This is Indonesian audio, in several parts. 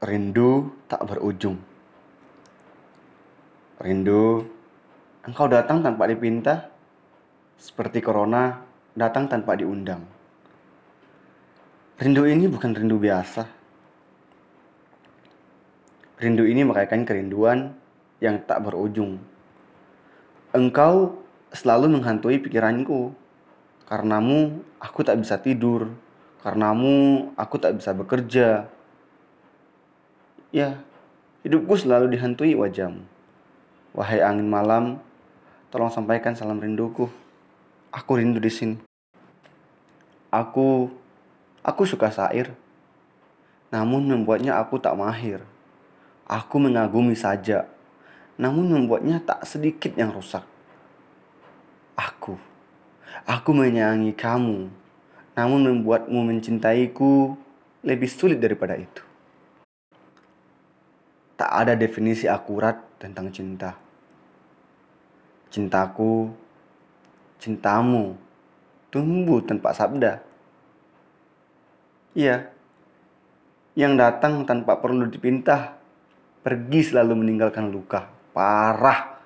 Rindu tak berujung. Rindu, engkau datang tanpa dipinta, seperti corona datang tanpa diundang. Rindu ini bukan rindu biasa. Rindu ini bagaikan kerinduan yang tak berujung. Engkau selalu menghantui pikiranku. Karenamu, aku tak bisa tidur. Karenamu, aku tak bisa bekerja. Ya, hidupku selalu dihantui wajahmu. Wahai angin malam, tolong sampaikan salam rinduku. Aku rindu di sini. Aku, aku suka syair. Namun membuatnya aku tak mahir. Aku mengagumi saja. Namun membuatnya tak sedikit yang rusak. Aku, aku menyayangi kamu. Namun membuatmu mencintaiku lebih sulit daripada itu. Tak ada definisi akurat tentang cinta. Cintaku, cintamu, tumbuh tanpa sabda. Iya, yang datang tanpa perlu dipinta, pergi selalu meninggalkan luka parah.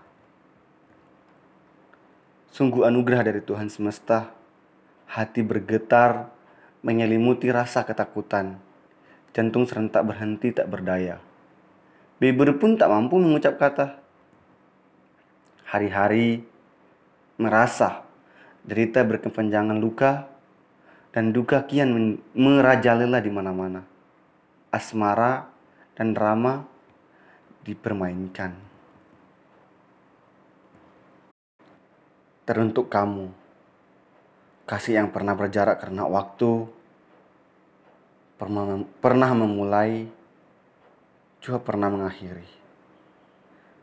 Sungguh anugerah dari Tuhan semesta. Hati bergetar, menyelimuti rasa ketakutan. Jantung serentak berhenti tak berdaya. Beber pun tak mampu mengucap kata. Hari-hari merasa derita berkepanjangan luka dan duka kian merajalela di mana-mana. Asmara dan drama dipermainkan. Teruntuk kamu, kasih yang pernah berjarak karena waktu, pernah memulai, juga pernah mengakhiri.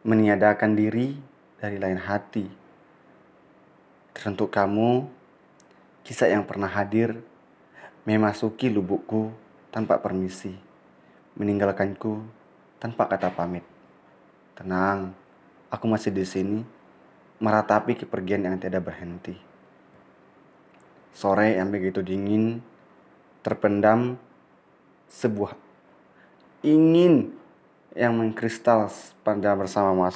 Meniadakan diri dari lain hati. Teruntuk kamu, kisah yang pernah hadir, memasuki lubukku tanpa permisi, meninggalkanku tanpa kata pamit. Tenang, aku masih di sini, meratapi kepergian yang tidak berhenti. Sore yang begitu dingin, terpendam sebuah ingin yang mengkristal pada bersama masa.